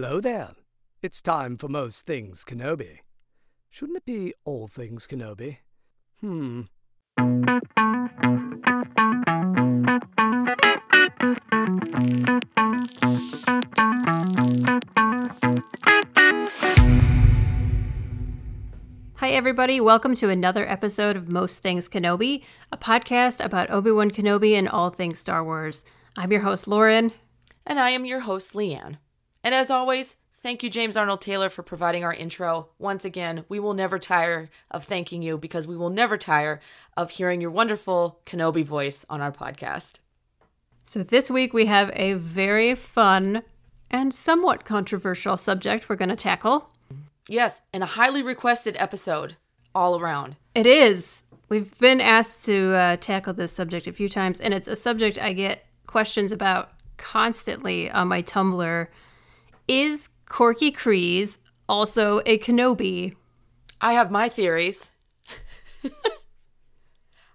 Hello there. It's time for most things Kenobi. Shouldn't it be all things Kenobi? Hmm. Hi, everybody. Welcome to another episode of Most Things Kenobi, a podcast about Obi Wan Kenobi and all things Star Wars. I'm your host, Lauren. And I am your host, Leanne. And as always, thank you, James Arnold Taylor, for providing our intro. Once again, we will never tire of thanking you because we will never tire of hearing your wonderful Kenobi voice on our podcast. So, this week we have a very fun and somewhat controversial subject we're going to tackle. Yes, and a highly requested episode all around. It is. We've been asked to uh, tackle this subject a few times, and it's a subject I get questions about constantly on my Tumblr. Is Korkie Kryze also a Kenobi? I have my theories.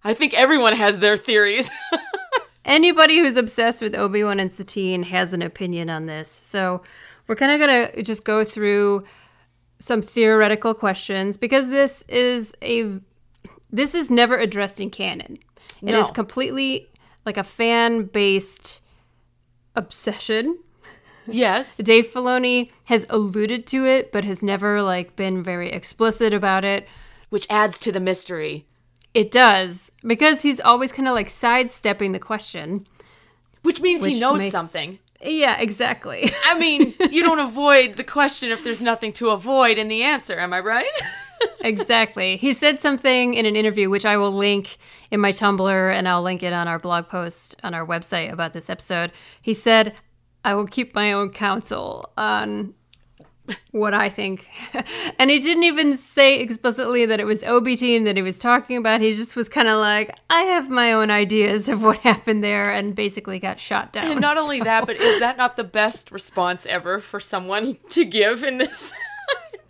I think everyone has their theories. Anybody who's obsessed with Obi Wan and Satine has an opinion on this. So we're kind of going to just go through some theoretical questions because this is a this is never addressed in canon. It No. is completely like a fan based obsession. Yes. Dave Filoni has alluded to it, but has never like been very explicit about it. Which adds to the mystery. It does because he's always kind of like sidestepping the question. Which means he knows makes- something. Yeah, exactly. I mean, you don't avoid the question if there's nothing to avoid in the answer, am I right? exactly. He said something in an interview, which I will link in my Tumblr and I'll link it on our blog post on our website about this episode. He said, I will keep my own counsel on what I think. and he didn't even say explicitly that it was Obitine that he was talking about. He just was kind of like, I have my own ideas of what happened there and basically got shot down. And not only that, but is that not the best response ever for someone to give in this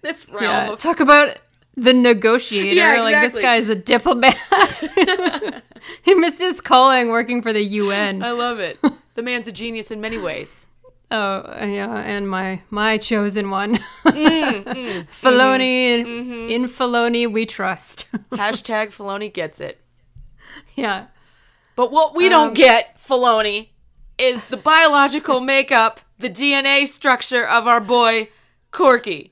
this realm Yeah, of talk about the negotiator. Yeah, Like this exactly. guy's a diplomat. he missed his calling working for the UN. I love it. The man's a genius in many ways. Oh yeah, and my my chosen one, Mm, Filoni. mm-hmm. In Filoni, we trust. Hashtag Filoni gets it. yeah, But what we Um, don't get, Filoni, is the biological makeup, the DNA structure of our boy Korkie.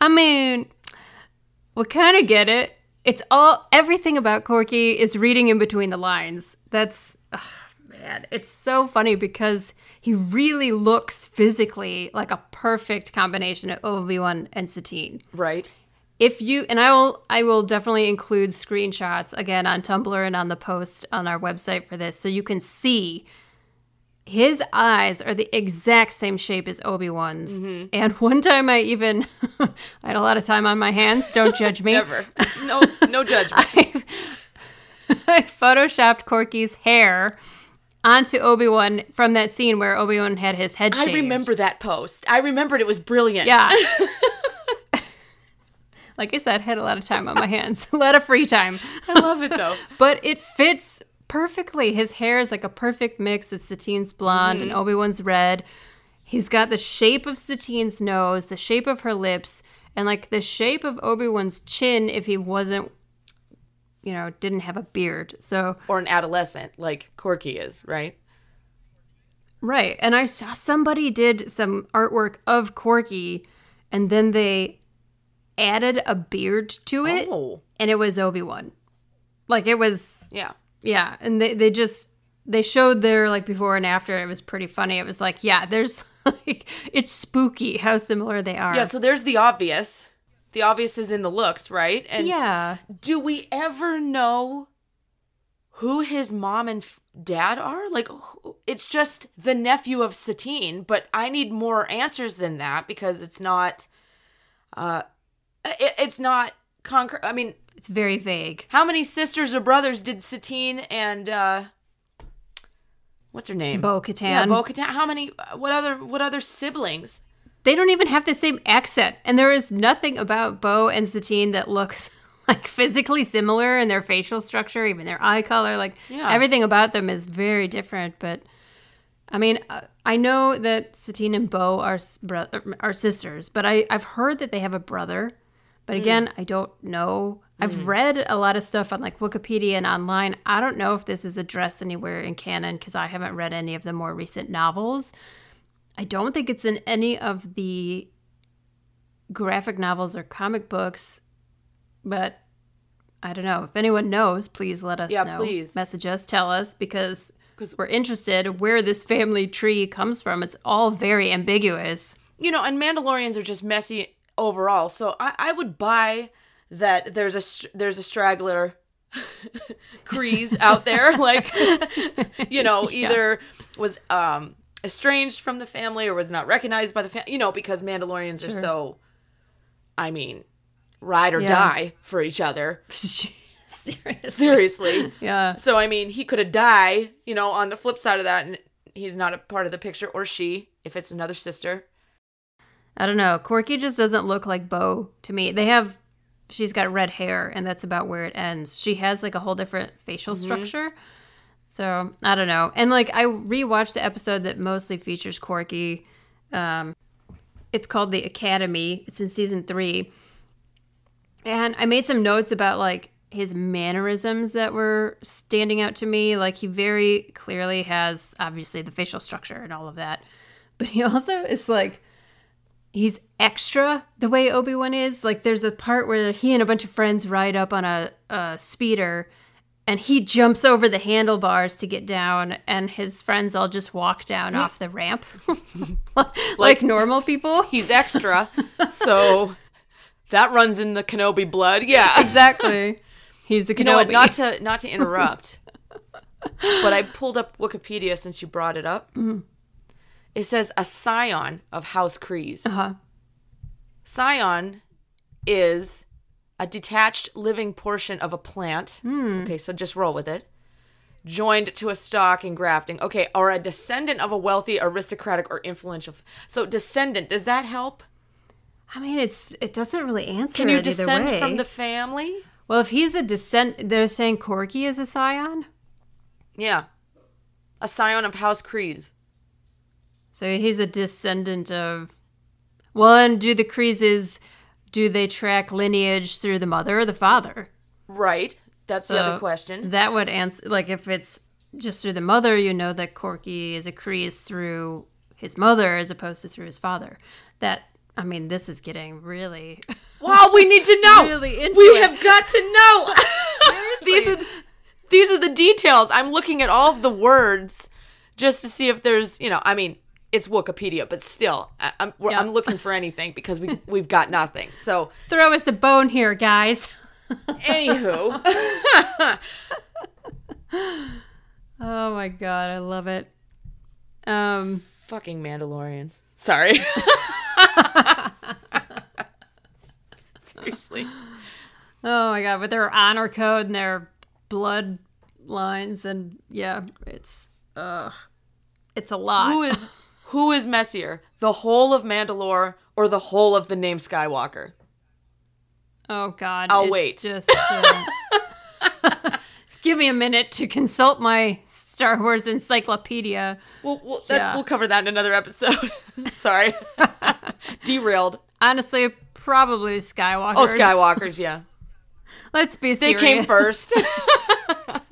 I mean, we kind of get it. It's all everything about Korkie is reading in between the lines. That's ugh, man, it's so funny because he really looks physically like a perfect combination of Obi Wan and Satine. Right? If you and I will, I will definitely include screenshots again on Tumblr and on the post on our website for this, so you can see his eyes are the exact same shape as Obi Wan's. Mm-hmm. And one time, I even I had a lot of time on my hands. Don't judge me. Never. No no judgment. I photoshopped Korkie's hair onto Obi Wan from that scene where Obi Wan had his head Shaved. I remember that post. I remembered it was brilliant. Yeah. like I said, I had a lot of time on my hands, a lot of free time. I love it though. but it fits perfectly. His hair is like a perfect mix of Satine's blonde and mm-hmm. Obi Wan's red. He's got the shape of Satine's nose, the shape of her lips, and like the shape of Obi Wan's chin if he wasn't, you know, didn't have a beard. So, Or an adolescent like Korkie is, right? right. And I saw somebody did some artwork of Korkie and then they added a beard to it Oh. and it was Obi Wan. Like it was Yeah. Yeah, and they they just they showed their like before and after. It was pretty funny. It was like, yeah, there's like it's spooky how similar they are. Yeah, so there's the obvious. The obvious is in the looks, right? And yeah. do we ever know who his mom and f- dad are? Like, it's just the nephew of Satine, but I need more answers than that because it's not. Uh, it, it's not concrete. I mean, It's very vague. how many sisters or brothers did Satine and uh, what's her name? Bo Katan. Yeah, Bo Katan. How many? What other? What other siblings? They don't even have the same accent, and there is nothing about Bo and Satine that looks like physically similar in their facial structure, even their eye color. Like Yeah. everything about them is very different. But I mean, uh, I know that Satine and Bo are uh, are sisters, but I I've heard that they have a brother. But hmm. again, I don't know. I've hmm. read a lot of stuff on like Wikipedia and online. I don't know if this is addressed anywhere in canon because I haven't read any of the more recent novels. I don't think it's in any of the graphic novels or comic books, but I don't know. If anyone knows, please let us Yeah, know. please. Message us, tell us because because we're interested where this family tree comes from. It's all very ambiguous. you know, and Mandalorians are just messy overall. So I, I would buy that there's a there's a straggler Kryze out there, like you know, either was um estranged from the family or was not recognized by the family. You know, because Mandalorians are so, I mean, ride or Yeah. die for each other. Seriously. Seriously. Yeah. So I mean, he could have died, you know, on the flip side of that, and he's not a part of the picture, or she, if it's another sister. I don't know. Korkie just doesn't look like Bo to me. They have, she's got red hair, and that's about where it ends. She has like a whole different facial mm-hmm. structure. So I don't know. And like I rewatched the episode that mostly features Korkie. Um, it's called The Academy. It's in season three. And I made some notes about like his mannerisms that were standing out to me. Like he very clearly has obviously the facial structure and all of that. But he also is like he's extra the way Obi-Wan is. Like there's a part where he and a bunch of friends ride up on a, a speeder and he jumps over the handlebars to get down and his friends all just walk down off the ramp like, normal people. He's extra, so that runs in the Kenobi blood. Yeah, Exactly. He's a You know what? Kenobi. Not to not to interrupt, but I pulled up Wikipedia since you brought it up. It says a scion of House Kryze. uh-huh. Scion is a detached living portion of a plant. Hmm. Okay, so just roll with it. Joined to a stock in grafting. Okay, or a descendant of a wealthy, aristocratic, or influential. So descendant, does that help? I mean, it's it doesn't really answer Can you descend from the family? well, if he's a descent, they're saying Korkie is a scion. Yeah. A scion of House Kryze. So he's a descendant of. Well, and do the Kryzes, do they track lineage through the mother or the father? Right. That's the other question. That would answer. Like if it's just through the mother, you know that Korkie is a Kryze through his mother as opposed to through his father. That I mean, this is getting really. Wow, we need to know. Really into we it. have got to know. these are these are the details. I'm looking at all of the words just to see if there's, you know, I mean, it's Wikipedia, but still, I, I'm we're, Yeah. I'm looking for anything because we we've got nothing. So, Throw us a bone here, guys. anywho, Oh my god, I love it. Um, fucking Mandalorians. Sorry. Seriously. oh my god, but their honor code and their blood lines, and yeah, it's uh, it's a lot. Who is who is messier? The whole of Mandalore or the whole of the name Skywalker? oh god, I'll it's wait. Just uh, give me a minute to consult my Star Wars encyclopedia. We'll, we'll, Yeah. we'll cover that in another episode. Sorry. Derailed. Honestly, probably Skywalker. Oh, Skywalkers, yeah. Let's be serious. They came first.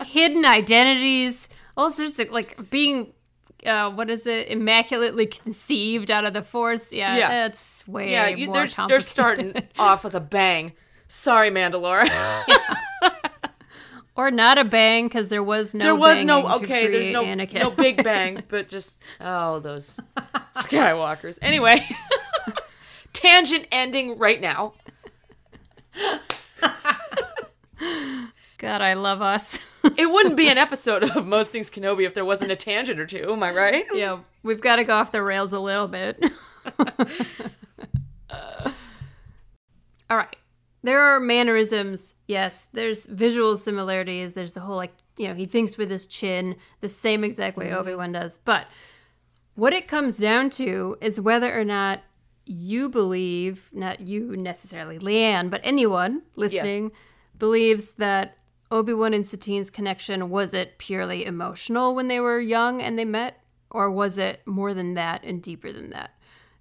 hidden identities, all sorts of like being. Uh, what is it? Immaculately conceived out of the force. Yeah, Yeah. that's way yeah, you, more they're, they're starting off with a bang. Sorry, Mandalore. or not a bang because there was no. there was no okay. There's no Anakin. no big bang, but just oh those Skywalkers. Anyway, tangent ending right now. God, I love us. It wouldn't be an episode of Most Things Kenobi if there wasn't a tangent or two. Am I right? yeah, we've got to go off the rails a little bit. Uh. All right. There are mannerisms. Yes, there's visual similarities. There's the whole like, you know, he thinks with his chin the same exact way mm-hmm. Obi-Wan does. But what it comes down to is whether or not you believe, not you necessarily, Leanne, but anyone listening believes that Obi-Wan and Satine's connection was it purely emotional when they were young and they met or was it more than that and deeper than that?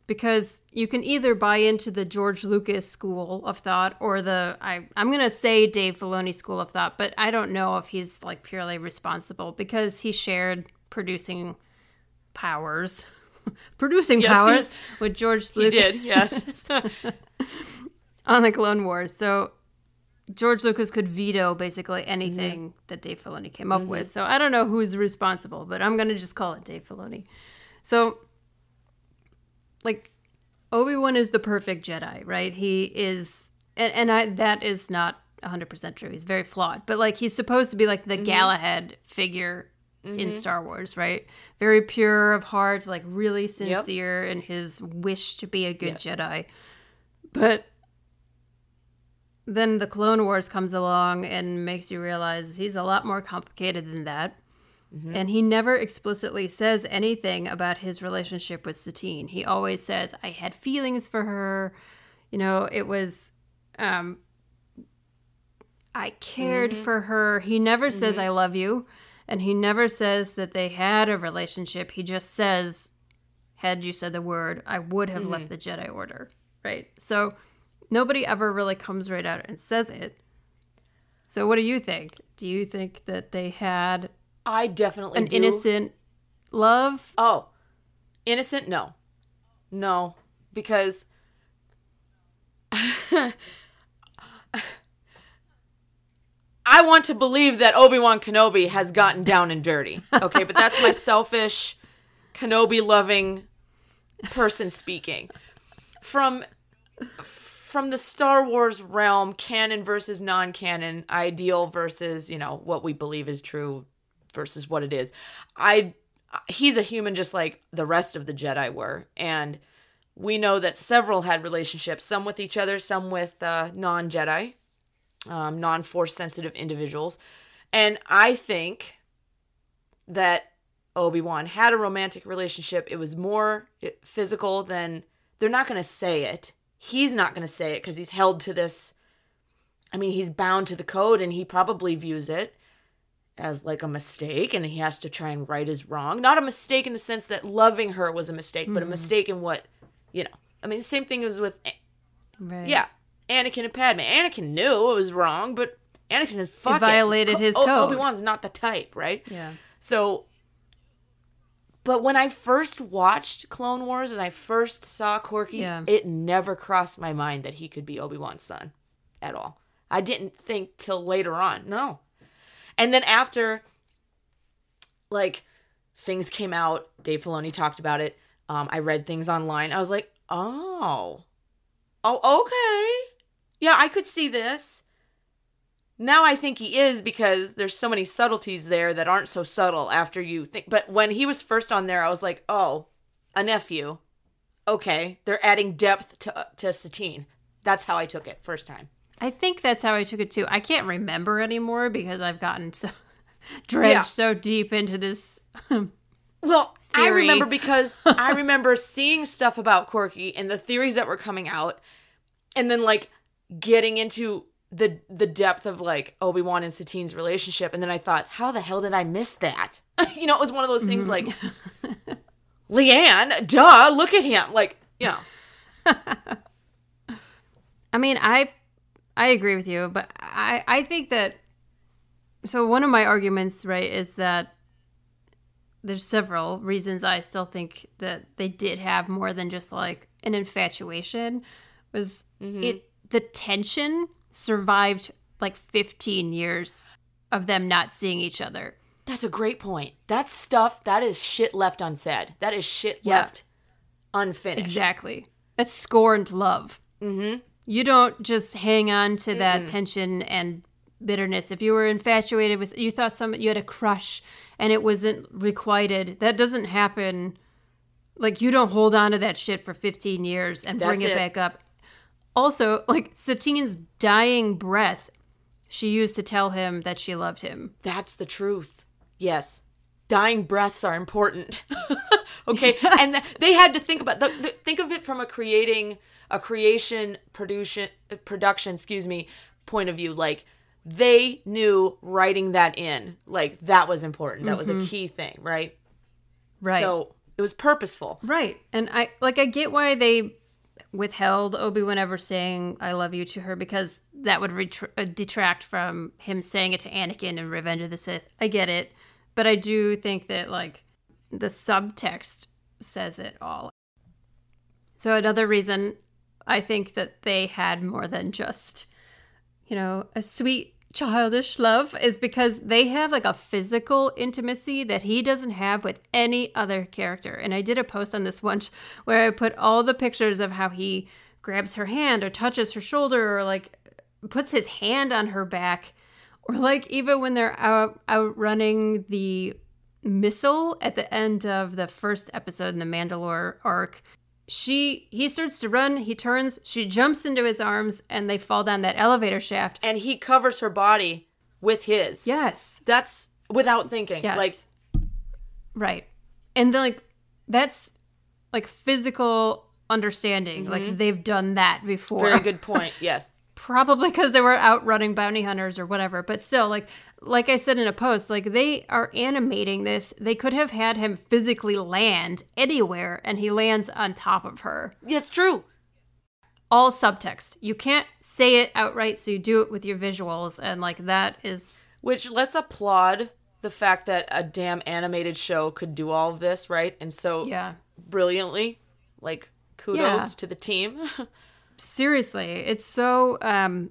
Because you can either buy into the George Lucas school of thought or the I I'm gonna say Dave Filoni school of thought, but I don't know if he's like purely responsible because he shared producing powers, producing Yes, powers with George He Lucas did, yes. on the Clone Wars. So George Lucas could veto basically anything that Dave Filoni came up mm-hmm. with. So I don't know who's responsible, but I'm gonna just call it Dave Filoni. So, like, Obi Wan is the perfect Jedi, right? He is, and, and I that is not 100 percent true. He's very flawed, but like he's supposed to be like the mm-hmm. Galahad figure in mm-hmm. Star Wars, right? Very pure of heart, like really sincere in his wish to be a good Yes. Jedi. But then the Clone Wars comes along and makes you realize he's a lot more complicated than that. Mm-hmm. And he never explicitly says anything about his relationship with Satine. He always says, I had feelings for her. You know, it was, um, I cared mm-hmm. for her. He never says, mm-hmm. I love you. And he never says that they had a relationship. He just says, had you said the word, I would have left the Jedi Order. Right. So nobody ever really comes right out and says it. So what do you think? Do you think that they had I definitely an do. innocent love? Oh, innocent? No, no, because I want to believe that Obi Wan Kenobi has gotten down and dirty. Okay, but that's my selfish, Kenobi loving person speaking. From from the Star Wars realm, canon versus non-canon, ideal versus you know what we believe is true versus what it is. I he's a human just like the rest of the Jedi were, and we know that several had relationships, some with each other, some with uh, non-Jedi, um, non-force sensitive individuals, and I think that Obi Wan had a romantic relationship. It was more eh, physical than they're not going to say it. He's not going to say it because he's held to this. I mean, he's bound to the code, and he probably views it as like a mistake and he has to try and right his wrong. Not a mistake in the sense that loving her was a mistake, but a mm-hmm. mistake in what, you know. I mean, the same thing as with, Right. yeah, Anakin and Padme. Anakin knew it was wrong, but Anakin said, fuck it. violated his O- code. Obi-Wan's not the type, right? Yeah. So, but when I first watched Clone Wars and I first saw Korkie, Yeah. it never crossed my mind that he could be Obi Wan's son at all. I didn't think till later on. No. And then after, like, things came out, Dave Filoni talked about it. Um, I read things online. I was like, oh, oh, okay, yeah, I could see this. Now I think he is because there's so many subtleties there that aren't so subtle after you think. But when he was first on there, I was like, oh, a nephew. Okay, they're adding depth to to Satine. That's how I took it first time. I think that's how I took it too. I can't remember anymore because I've gotten so drenched Yeah. so deep into this. Um, well, I remember because I remember seeing stuff about Korkie and the theories that were coming out, and then like getting into the the depth of like Obi Wan and Satine's relationship, and then I thought, how the hell did I miss that? you know, it was one of those things mm-hmm. like, Leanne, duh, look at him, like you know, I mean, I I agree with you, but I I think that so one of my arguments, right, is that there's several reasons I still think that they did have more than just like an infatuation was mm-hmm. it the tension survived like 15 years of them not seeing each other. that's a great point. That stuff that is shit left unsaid. That is shit Yeah. left unfinished. Exactly. That's scorned love. Mm-hmm. You don't just hang on to that tension and bitterness. If you were infatuated with, you thought some, you had a crush, and it wasn't requited. That doesn't happen. Like you don't hold on to that shit for 15 years and bring it, it. back up. Also, like Satine's dying breath, she used to tell him that she loved him. That's the truth. Yes. Dying breaths are important. okay? And th- they had to think about the, the, think of it from a creating a creation production production, excuse me, point of view like they knew writing that in like that was important. That was a mm-hmm. key thing, right? Right. So it was purposeful. Right. And I like I get why they withheld Obi-Wan ever saying I love you to her because that would uh, detract from him saying it to Anakin in Revenge of the Sith. I get it. But I do think that like the subtext says it all. So another reason I think that they had more than just you know, a sweet childish love is because they have like a physical intimacy that he doesn't have with any other character. And I did a post on this once where I put all the pictures of how he grabs her hand or touches her shoulder or like puts his hand on her back or like even when they're out out running the missile at the end of the first episode in the Mandalore arc she he starts to run he turns she jumps into his arms and they fall down that elevator shaft And he covers her body with his. yes That's without thinking. yes Like right and then like that's like physical understanding like mm-hmm. they've done that before very good point. Yes. Probably because they were out running bounty hunters or whatever but still like like i said in a post like they are animating this they could have had him physically land anywhere and he lands on top of her It's true. all subtext. You can't say it outright, so you do it with your visuals, and like that is Which let's applaud the fact that a damn animated show could do all of this, right? And so yeah. brilliantly. Like kudos Yeah. to the team. Seriously, it's so um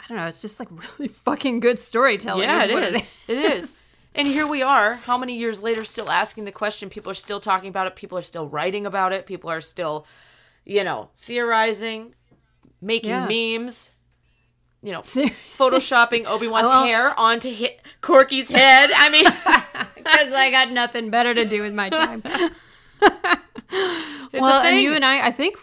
I don't know, it's just like really fucking good storytelling. yeah, is it is. It is. And here we are, how many years later, still asking the question. People are still talking about it. People are still writing about it. People are still, you know, theorizing, making Yeah. memes, you know, photoshopping Obi Wan's Well- hair onto Korkie's head. I mean, Because I got nothing better to do with my time. well, and you and I, I think,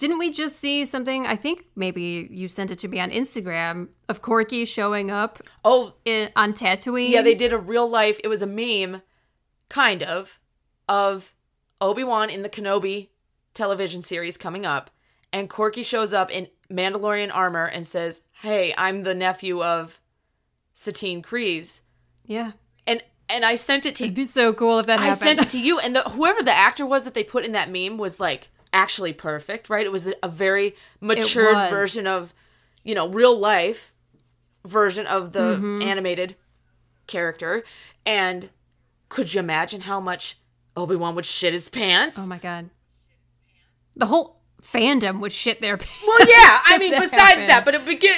didn't we just see something? I think maybe you sent it to me on Instagram of Korkie showing up oh, in, on Tatooine. yeah, they did a real life. It was a meme, kind of, of Obi Wan in the Kenobi television series coming up, and Korkie shows up in Mandalorian armor and says, "Hey, I'm the nephew of Satine Kryze," Yeah, and and I sent it to it'd be so cool if that I happened. sent it to you, and the, whoever the actor was that they put in that meme was like actually perfect, right? It was a, very matured version of, you know, real life version of the Mm-hmm. animated character. And could you imagine how much Obi Wan would shit his pants? Oh my god. The whole fandom would shit their pants. well, yeah. I mean, besides happened. that, but it begin.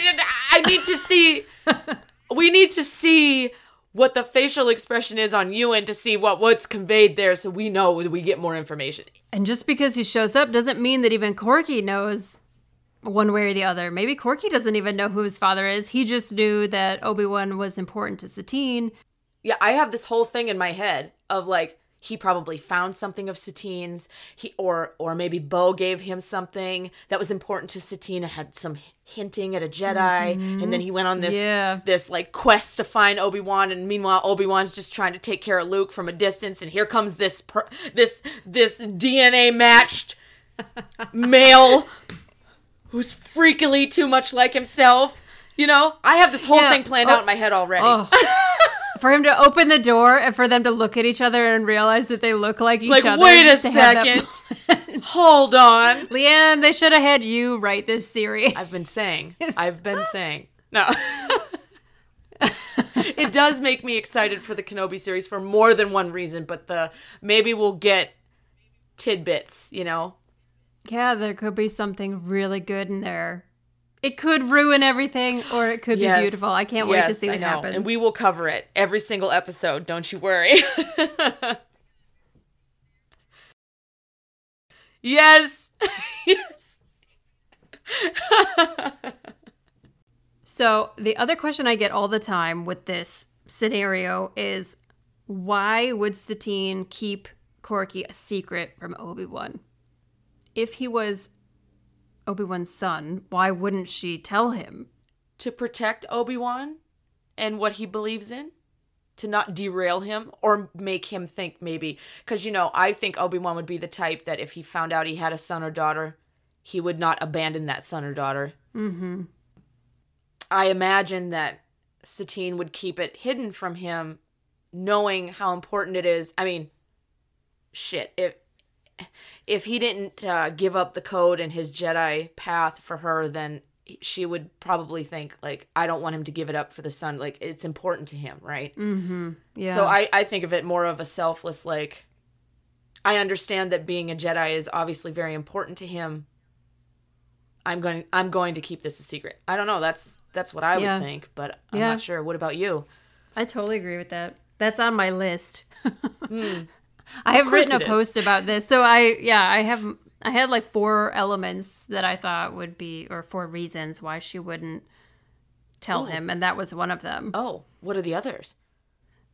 I need to see. we need to see what the facial expression is on Ewan to see what what's conveyed there, so we know we get more information. And just because he shows up doesn't mean that even Korkie knows one way or the other. Maybe Korkie doesn't even know who his father is. He just knew that Obi-Wan was important to Satine. yeah, I have this whole thing in my head of like he probably found something of Satine's, he or or maybe Bo gave him something that was important to Satine, had some hinting at a Jedi, and then he went on this Yeah. this like quest to find Obi Wan, and meanwhile Obi Wan's just trying to take care of Luke from a distance, and here comes this per- this this DNA matched male who's freakily too much like himself. You know, I have this whole Yeah. thing planned Oh. out in my head already. Oh. for him to open the door and for them to look at each other and realize that they look like each other. like, other. wait a just to have that second. Hold on. Leanne, they should have had you write this series. I've been saying. I've been saying. No. it does make me excited for the Kenobi series for more than one reason, but the maybe we'll get tidbits, you know. Yeah, there could be something really good in there. It could ruin everything or it could Yes. be beautiful. I can't wait to Yes, see what happens. And we will cover it every single episode, don't you worry. yes. yes. So, the other question I get all the time with this scenario is why would Satine keep Korkie a secret from Obi-Wan? If he was Obi-Wan's son, why wouldn't she tell him? to protect Obi-Wan and what he believes in to not derail him or make him think maybe cuz you know I think Obi-Wan would be the type that if he found out he had a son or daughter he would not abandon that son or daughter. Mm-hmm. I imagine that Satine would keep it hidden from him knowing how important it is. I mean, shit, if if he didn't uh, give up the code and his Jedi path for her, then she would probably think like, I don't want him to give it up for the son. Like it's important to him, right? Mm-hmm. Yeah. So I I think of it more of a selfless like. I understand that being a Jedi is obviously very important to him. I'm going I'm going to keep this a secret. I don't know. That's that's what I Yeah. would think, but I'm Yeah. not sure. What about you? I totally agree with that. That's on my list. I have written a is. post about this. So I yeah, I have I had like four elements that I thought would be or four reasons why she wouldn't tell Ooh. him and that was one of them. Oh, what are the others?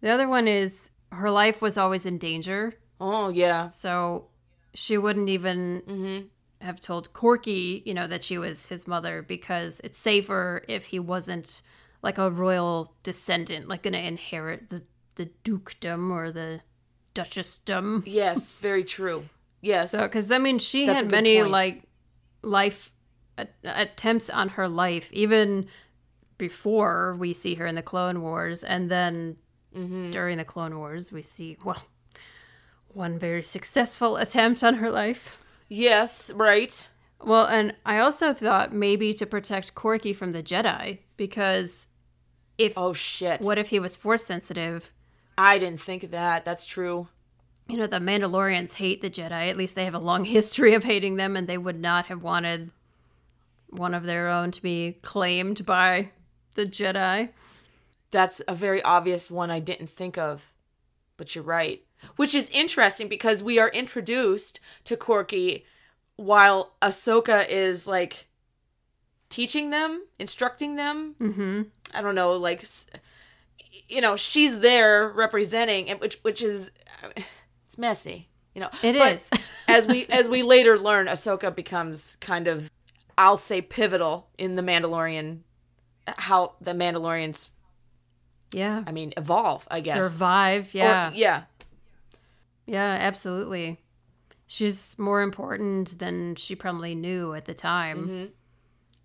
The other one is her life was always in danger. Oh, yeah. So she wouldn't even Mm-hmm. have told Korkie, you know, that she was his mother because it's safer if he wasn't like a royal descendant, like going to inherit the, the dukedom or the duchessdom. Yes, very true. Yes. So, because I mean, she That's had many point. like life a- attempts on her life, even before we see her in the Clone Wars, and then Mm-hmm. during the Clone Wars, we see well one very successful attempt on her life. yes, right. Well, and I also thought maybe to protect Korkie from the Jedi because if Oh shit. what if he was force sensitive? I didn't think of that. That's true. You know, the Mandalorians hate the Jedi. At least they have a long history of hating them, and they would not have wanted one of their own to be claimed by the Jedi. That's a very obvious one I didn't think of. But you're right. Which is interesting because we are introduced to Korkie while Ahsoka is like teaching them, instructing them. Mm-hmm. I don't know, like you know, she's there representing and which which is it's messy, you know. It But is. as we as we later learn, Ahsoka becomes kind of I'll say pivotal in the Mandalorian how the Mandalorians yeah. I mean evolve, I guess. Survive. Or- Yeah. yeah. yeah, absolutely. She's more important than she probably knew at the time. Mm-hmm.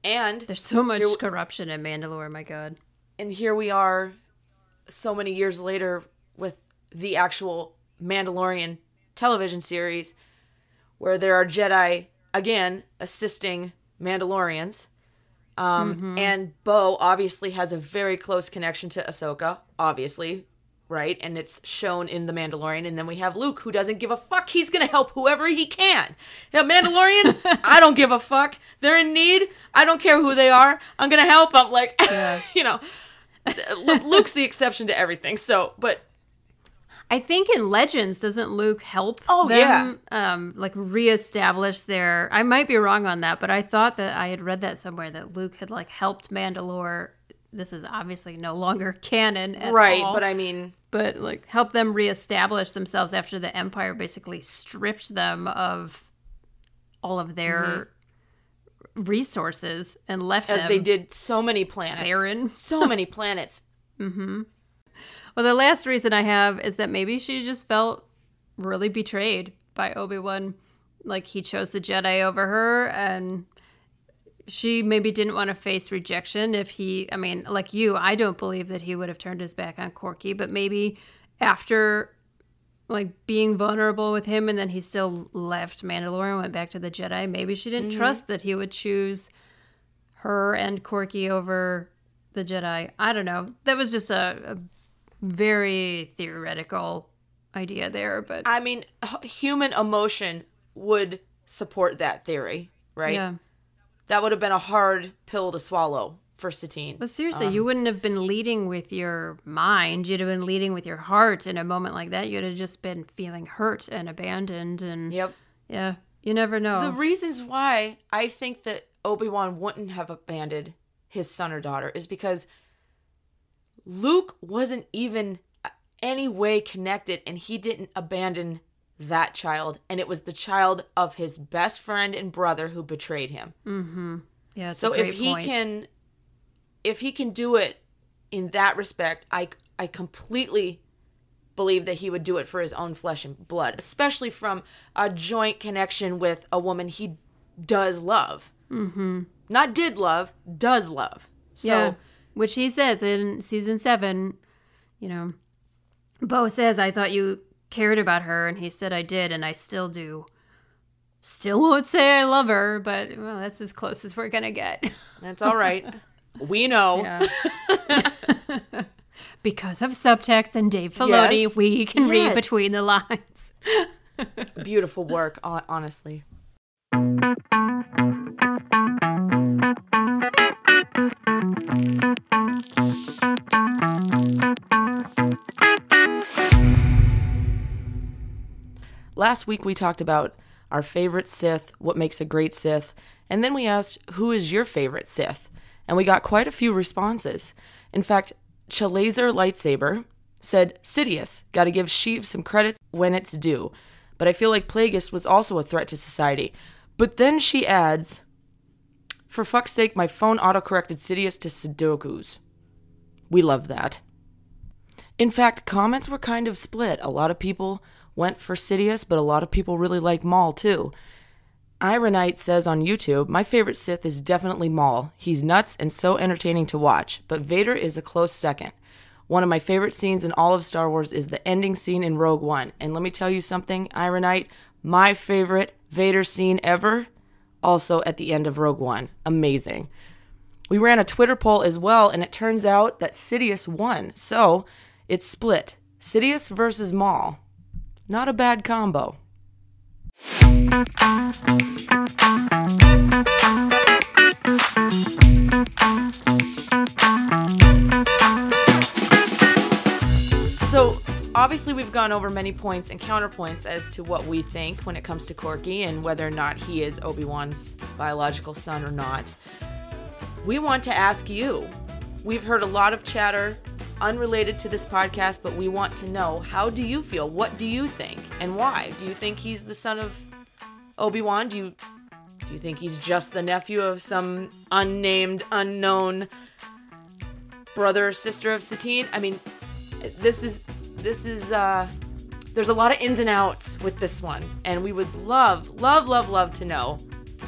And There's so much corruption in Mandalore, my god. and here we are so many years later with the actual Mandalorian television series where there are Jedi again assisting Mandalorians. Um, and Bo obviously has a very close connection to Ahsoka, obviously, right? And it's shown in The Mandalorian. And then we have Luke, who doesn't give a fuck. He's going to help whoever he can. Yeah, Mandalorians, I don't give a fuck. They're in need. I don't care who they are. I'm going to help them. Like, you know, Luke's the exception to everything. So, but I think in Legends, doesn't Luke help Oh, them um, like reestablish their? I might be wrong on that, but I thought that I had read that somewhere that Luke had like helped Mandalore. This is obviously no longer canon, at right. all, But I mean, but like help them reestablish themselves after the Empire basically stripped them of all of their resources and left Mm-hmm. as they did so many planets. barren. So many planets. Well, the last reason I have is that maybe she just felt really betrayed by Obi Wan. Like he chose the Jedi over her, and she maybe didn't want to face rejection if he, I mean, like you, I don't believe that he would have turned his back on Korkie, but maybe after like being vulnerable with him and then he still left Mandalore and went back to the Jedi, maybe she didn't mm-hmm. trust that he would choose her and Korkie over the Jedi. I don't know. That was just a, a very theoretical idea there, but I mean, h- human emotion would support that theory, right? yeah. That would have been a hard pill to swallow for Satine. But seriously, Um, you wouldn't have been leading with your mind. You'd have been leading with your heart in a moment like that. You'd have just been feeling hurt and abandoned and Yep. yeah, you never know. The reasons why I think that Obi Wan wouldn't have abandoned his son or daughter is because Luke wasn't even uh, any way connected and he didn't abandon that child. And it was the child of his best friend and brother who betrayed him. yeah, so a great if he point. can if he can do it in that respect i i completely believe that he would do it for his own flesh and blood especially from a joint connection with a woman he does love mm-hmm. not did love does love so yeah, which he says in season seven, you know, Bo says, I thought you cared about her. And he said, I did, and I still do. Still won't say I love her, but well, that's as close as we're going to get. That's all right. we know. Yeah. because of subtext and Dave Filoni, Yes. we can read between the lines. Beautiful work, honestly. Last week we talked about our favorite Sith, what makes a great Sith, and then we asked who is your favorite Sith, and we got quite a few responses. In fact, Chalazer Lightsaber said Sidious, got to give Sheev some credit when it's due, but I feel like Plagueis was also a threat to society. But then she adds, for fuck's sake, my phone autocorrected Sidious to Sudokus. We love that. In fact, comments were kind of split. A lot of people went for Sidious, but a lot of people really like Maul too. Ironite says on YouTube, My favorite Sith is definitely Maul. He's nuts and so entertaining to watch, but Vader is a close second. One of my favorite scenes in all of Star Wars is the ending scene in Rogue One. And let me tell you something, Ironite, my favorite Vader scene ever, also at the end of Rogue One. Amazing. We ran a Twitter poll as well, and it turns out that Sidious won. So it's split Sidious versus Maul. Not a bad combo. So, obviously, we've gone over many points and counterpoints as to what we think when it comes to Korkie and whether or not he is Obi Wan's biological son or not. We want to ask you. We've heard a lot of chatter unrelated to this podcast, but we want to know how do you feel? What do you think? And why? Do you think he's the son of Obi Wan? Do you do you think he's just the nephew of some unnamed, unknown brother or sister of Satine? I mean, this is this is uh there's a lot of ins and outs with this one, and we would love, love, love, love to know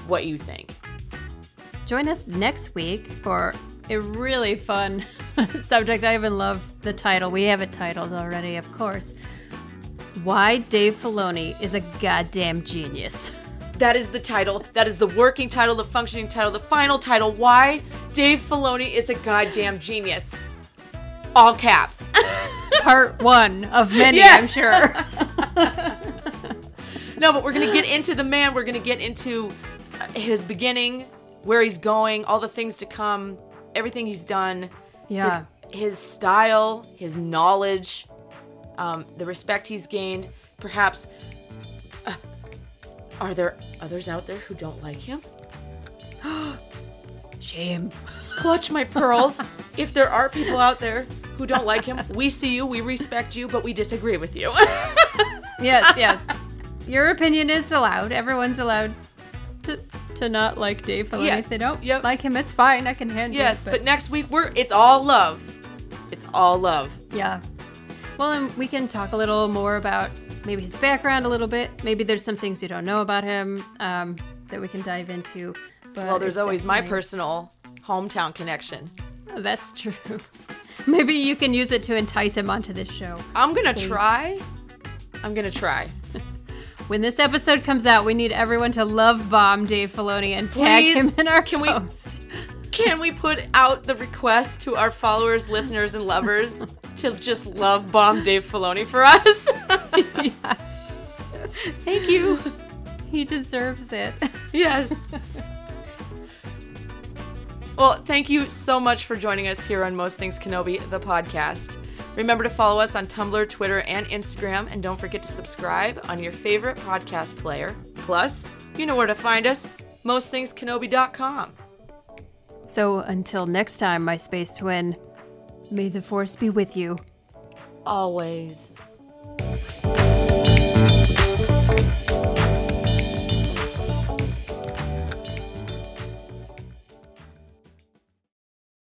what you think. Join us next week for a really fun subject. I even love the title. We have it titled already, of course. Why Dave Filoni is a goddamn genius. That is the title. That is the working title, the functioning title, the final title. Why Dave Filoni is a goddamn genius. All caps. Part one of many, Yes. I'm sure. no, but we're going to get into the man. We're going to get into his beginning, where he's going, all the things to come, everything he's done. Yeah. His, his style, his knowledge, um, the respect he's gained. Perhaps, uh, are there others out there who don't like him? Shame. Clutch my pearls. if there are people out there who don't like him, we see you, we respect you, but we disagree with you. Yes, yes. Your opinion is allowed. Everyone's allowed to not like Dave Filoni. Yeah. If they don't Yep. like him, it's fine. I can handle yes, it. but next week we're it's all love. It's all love. Yeah. Well, and we can talk a little more about maybe his background a little bit. Maybe there's some things you don't know about him um, that we can dive into. But Well, there's always my personal hometown connection. Oh, That's true. maybe you can use it to entice him onto this show. I'm gonna try. I'm gonna try. When this episode comes out, we need everyone to love bomb Dave Filoni and tag Please, him in our can we- post. Can we put out the request to our followers, listeners, and lovers to just love bomb Dave Filoni for us? yes, Thank you. he deserves it. Yes. Well, thank you so much for joining us here on Most Things Kenobi, the podcast. Remember to follow us on Tumblr, Twitter, and Instagram, and don't forget to subscribe on your favorite podcast player. Plus, you know where to find us mostthingskenobi.com. So until next time, my space twin, may the force be with you. Always.